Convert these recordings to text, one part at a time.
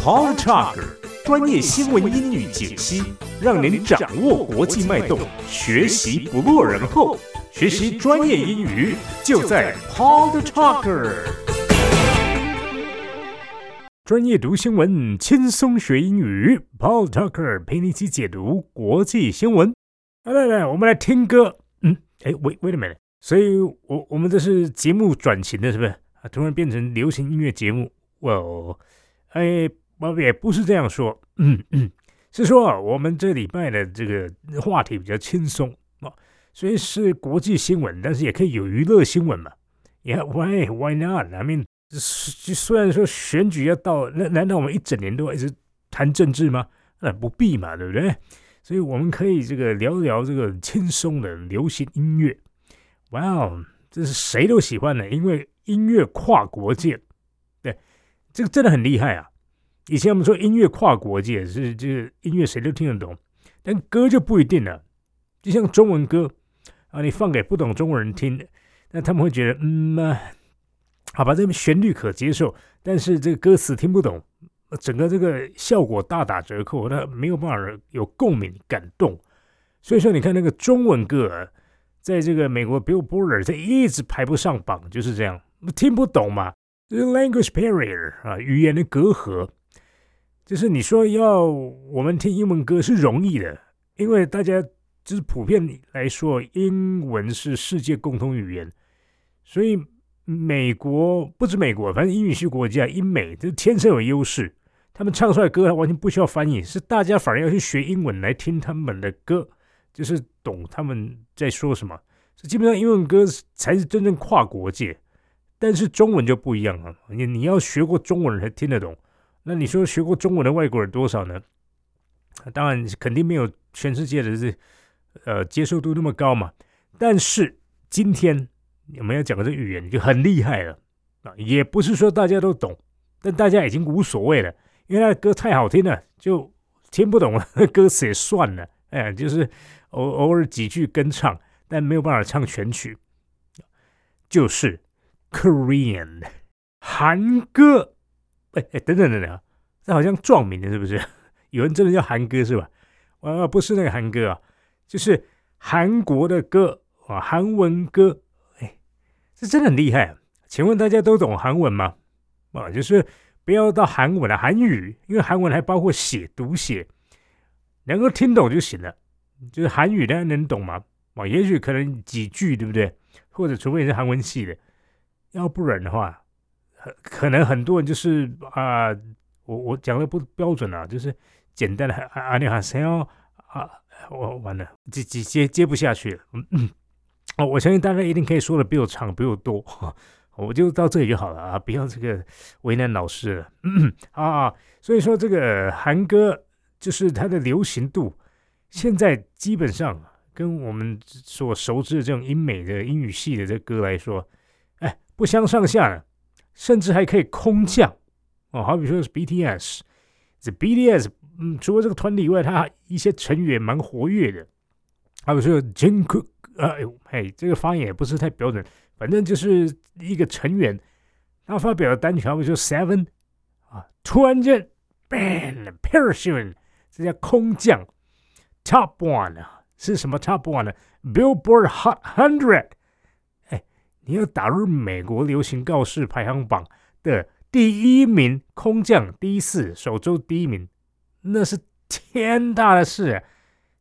Paul talker 专业新闻英语解析，让您掌握国际脉动，学习不落人后。学习专业英语就在 Paul talker。专业读新闻，轻松学英语。Paul Talker 陪你一起解读国际新闻。来来来，我们来听歌。嗯，哎，wait wait a minute。所以，我我们这是节目转型的，是不是？啊，突然变成流行音乐节目。well，哎，我也不是这样说，嗯嗯，是说啊，我们这礼拜的这个话题比较轻松啊，虽然是国际新闻，但是也可以有娱乐新闻嘛。Yeah，why why not？I mean，虽然说选举要到，那难道我们一整年都要一直谈政治吗？那不必嘛，对不对？所以我们可以这个聊聊这个轻松的流行音乐。哇哦，这是谁都喜欢的，因为音乐跨国界。对这个真的很厉害啊！以前我们说音乐跨国界是这个音乐谁都听得懂，但歌就不一定了。就像中文歌啊，你放给不懂中国人听，那他们会觉得嗯嘛，好吧，这个旋律可接受，但是这个歌词听不懂，整个这个效果大打折扣，那没有办法有共鸣感动。所以说，你看那个中文歌，在这个美国 Billboard 它一直排不上榜，就是这样，听不懂嘛。language barrier 啊，语言的隔阂。就是你说要我们听英文歌是容易的，因为大家就是普遍来说，英文是世界共同语言，所以美国不止美国，反正英语系国家，英美就天生有优势。他们唱出来歌完全不需要翻译，是大家反而要去学英文来听他们的歌，就是懂他们在说什么。基本上英文歌才是真正跨国界。但是中文就不一样了，你你要学过中文才听得懂。那你说学过中文的外国人多少呢？当然肯定没有全世界的这呃接受度那么高嘛。但是今天我们要讲的这语言就很厉害了啊，也不是说大家都懂，但大家已经无所谓了，因为他的歌太好听了，就听不懂了，歌词也算了，哎，就是偶偶尔几句跟唱，但没有办法唱全曲，就是。Korean，韩歌，哎，等等等等，这好像撞名的，是不是？有人真的叫韩歌是吧？啊，不是那个韩歌啊，就是韩国的歌啊，韩文歌。哎，这真的很厉害。请问大家都懂韩文吗？啊，就是不要到韩文的韩语，因为韩文还包括写、读写，能够听懂就行了。就是韩语大家能懂吗？啊，也许可能几句，对不对？或者除非你是韩文系的。要不然的话，可能很多人就是啊，我我讲的不标准啊，就是简单的啊啊，你好，谁要啊？我完了，接接接接不下去了。嗯，哦，我相信大家一定可以说的比我长，比我多。我就到这里就好了啊，不要这个为难老师了。嗯啊，所以说这个韩歌就是它的流行度，现在基本上跟我们所熟知的这种英美的英语系的这歌来说。哎不相上下了，甚至还可以空降哦。好比说是 BTS，这 BTS，嗯，除了这个团体以外，他一些成员蛮活跃的。好比说 Jungkook，哎呦，嘿，这个发音也不是太标准，反正就是一个成员，他发表的单曲，好比说 Seven 啊，突然间 ban parachute，这叫空降。Top One 啊，是什么 Top One 呢？Billboard Hot Hundred。你要打入美国流行告示排行榜的第一名，空降第一次首周第一名，那是天大的事。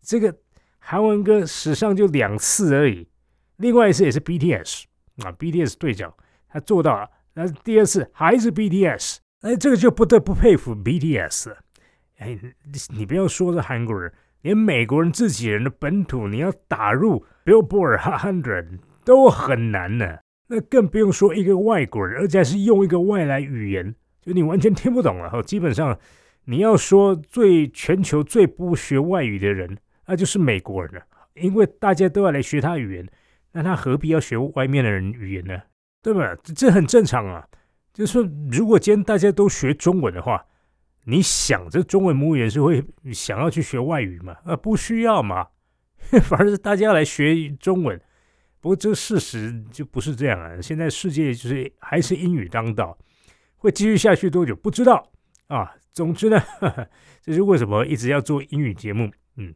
这个韩文歌史上就两次而已，另外一次也是 BTS 啊，BTS 队长他做到了，那第二次还是 BTS，哎，这个就不得不佩服 BTS 了。哎，你不要说是韩国人，连美国人自己人的本土，你要打入 Billboard Hundred。都很难呢，那更不用说一个外国人，而且还是用一个外来语言，就你完全听不懂了。哈，基本上你要说最全球最不学外语的人，那就是美国人了，因为大家都要来学他语言，那他何必要学外面的人语言呢？对吧？这很正常啊。就是说，如果今天大家都学中文的话，你想这中文母语是会想要去学外语吗？啊，不需要嘛，反而是大家来学中文。不过这个事实就不是这样啊！现在世界就是还是英语当道，会继续下去多久不知道。啊。总之呢，这是为什么一直要做英语节目。嗯，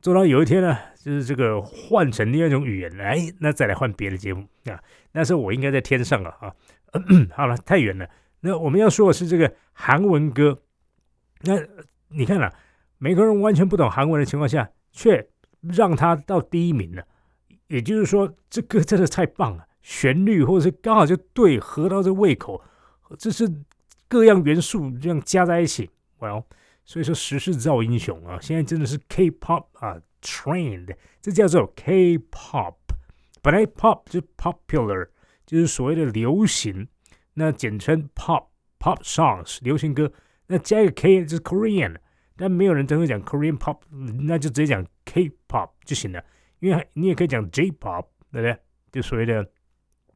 做到有一天呢，就是这个换成另外一种语言，哎，那再来换别的节目啊。那时候我应该在天上了啊。好了，太远了。那我们要说的是这个韩文歌。那你看了，每个人完全不懂韩文的情况下，却让他到第一名了。也就是说，这歌真的太棒了，旋律或者是刚好就对，合到这胃口，这是各样元素这样加在一起，Well，所以说时势造英雄啊，现在真的是 K-pop 啊，trend，这叫做 K-pop，本来 pop 就 popular，就是所谓的流行，那简称 pop，pop songs 流行歌，那加一个 K 就是 Korean，但没有人真会讲 Korean pop，那就直接讲 K-pop 就行了。因为你也可以讲 J-pop，对不对？就所谓的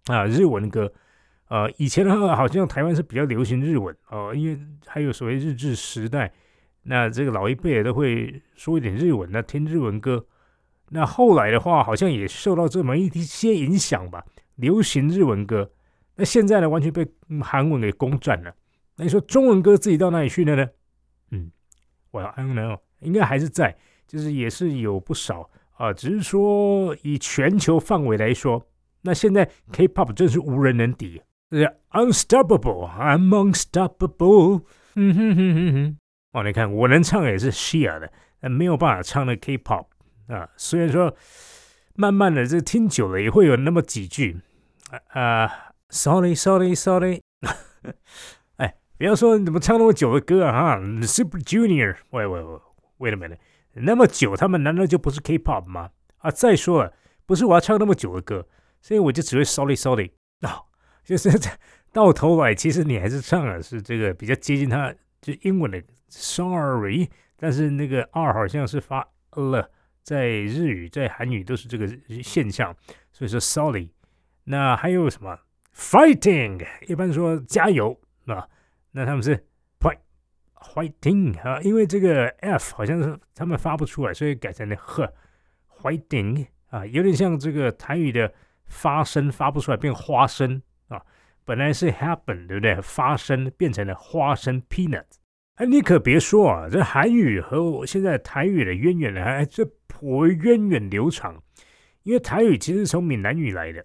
啊日文歌，呃，以前的话好像台湾是比较流行日文哦，因为还有所谓日治时代，那这个老一辈都会说一点日文，那听日文歌。那后来的话，好像也受到这么一些影响吧，流行日文歌。那现在呢，完全被韩文给攻占了。那你说中文歌自己到哪里去了呢？嗯，我 I don't know，应该还是在，就是也是有不少。啊，只是说以全球范围来说，那现在 K-pop 真是无人能敌，是 unstoppable，I'm unstoppable。嗯哼哼哼哼。哦，你看我能唱也是 Shia 的，但没有办法唱的 K-pop 啊。虽然说慢慢的这听久了也会有那么几句啊，Sorry Sorry Sorry。哎，不要说你怎么唱那么久的歌啊，Super Junior。喂喂喂，Wait a minute。那么久，他们难道就不是 K-pop 吗？啊，再说了，不是我要唱那么久的歌，所以我就只会 Sorry Sorry 啊，就是 到头来，其实你还是唱的是这个比较接近它就英文的 Sorry，但是那个 R 好像是发了，在日语、在韩语都是这个现象，所以说 Sorry。那还有什么 Fighting？一般说加油啊，那他们是。Fighting 啊，因为这个 F 好像是他们发不出来，所以改成了 H。Fighting 啊，有点像这个台语的发声发不出来，变花生啊。本来是 happen 对不对？发声变成了花生 peanut。哎，你可别说啊，这韩语和我现在台语的渊源呢，还这颇为源远流长。因为台语其实从闽南语来的，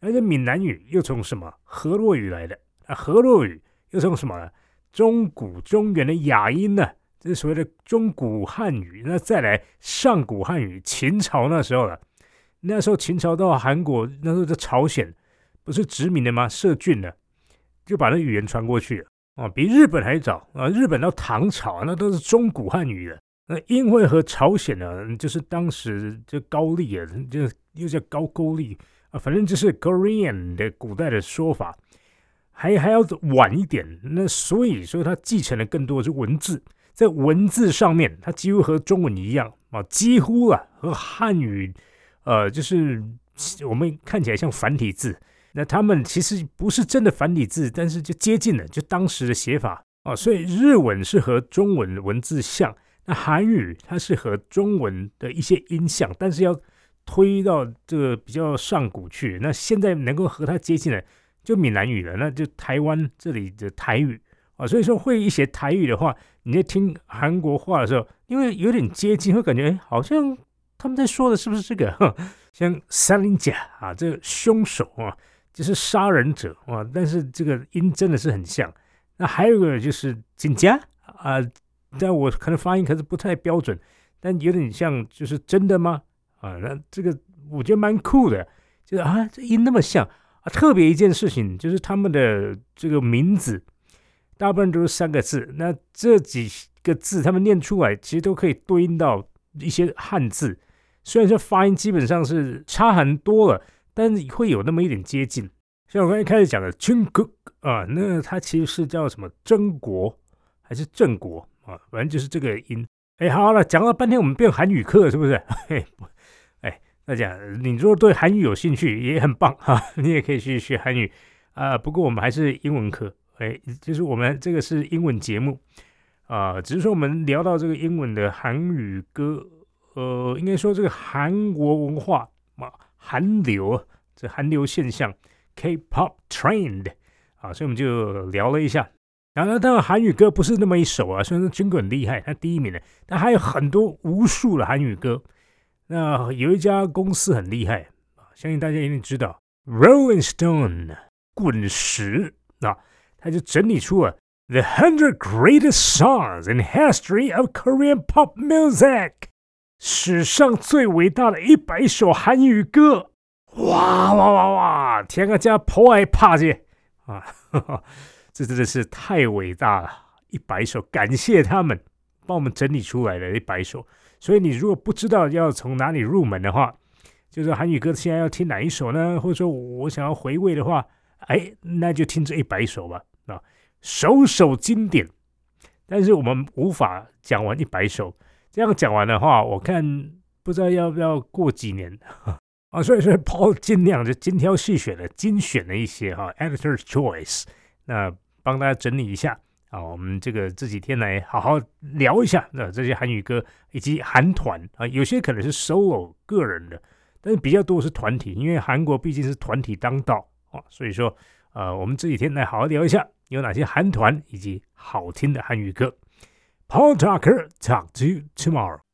而这闽南语又从什么河洛语来的啊？河洛语又从什么？中古中原的雅音呢，这是所谓的中古汉语。那再来上古汉语，秦朝那时候了。那时候秦朝到韩国，那时候在朝鲜不是殖民的吗？设郡的，就把那语言传过去了啊，比日本还早啊。日本到唐朝，那都是中古汉语的。那因为和朝鲜呢，就是当时就高丽啊，就又叫高句丽啊，反正就是 Korean 的古代的说法。还还要晚一点，那所以说它继承了更多的是文字，在文字上面，它几乎和中文一样啊，几乎啊和汉语，呃，就是我们看起来像繁体字，那他们其实不是真的繁体字，但是就接近了，就当时的写法。啊，所以日文是和中文文字像，那韩语它是和中文的一些音像，但是要推到这个比较上古去，那现在能够和它接近的。就闽南语了，那就台湾这里的台语啊，所以说会一些台语的话，你在听韩国话的时候，因为有点接近，会感觉哎，好像他们在说的是不是这个？像三林甲啊，这个凶手啊，就是杀人者啊，但是这个音真的是很像。那还有一个就是金家啊，但我可能发音可是不太标准，但有点像，就是真的吗？啊，那这个我觉得蛮酷的，就是啊，这音那么像。特别一件事情就是他们的这个名字，大部分都是三个字。那这几个字他们念出来，其实都可以对应到一些汉字。虽然说发音基本上是差很多了，但是会有那么一点接近。像我刚才开始讲的“军国”啊，那它其实是叫什么“真国”还是“郑国”啊？反正就是这个音。哎，好了，讲了半天，我们变韩语课是不是？嘿。大家，你如果对韩语有兴趣，也很棒哈，你也可以去学韩语啊。不过我们还是英文课，哎，就是我们这个是英文节目啊。只是说我们聊到这个英文的韩语歌，呃，应该说这个韩国文化嘛，韩流这韩流现象，K-pop trend 啊，所以我们就聊了一下。然后当然韩语歌不是那么一首啊，虽然说军哥很厉害，他第一名的，但还有很多无数的韩语歌。那有一家公司很厉害啊，相信大家一定知道，Rolling Stone 滚石啊，他就整理出了 The Hundred Greatest Songs in History of Korean Pop Music，史上最伟大的一百首韩语歌。哇哇哇哇！天啊，加破爱怕去啊！这真的是太伟大了，一百首，感谢他们帮我们整理出来的一百首。所以你如果不知道要从哪里入门的话，就是韩语歌现在要听哪一首呢？或者说我想要回味的话，哎，那就听这一百首吧，啊，首首经典。但是我们无法讲完一百首，这样讲完的话，我看不知道要不要过几年 啊。所以说，Paul 尽量就精挑细选的精选了一些哈，Editor's Choice，那帮大家整理一下。啊，我们这个这几天来好好聊一下那这些韩语歌以及韩团啊，有些可能是 solo 个人的，但是比较多是团体，因为韩国毕竟是团体当道啊，所以说呃，我们这几天来好好聊一下有哪些韩团以及好听的韩语歌。Paul Tucker talk to you tomorrow.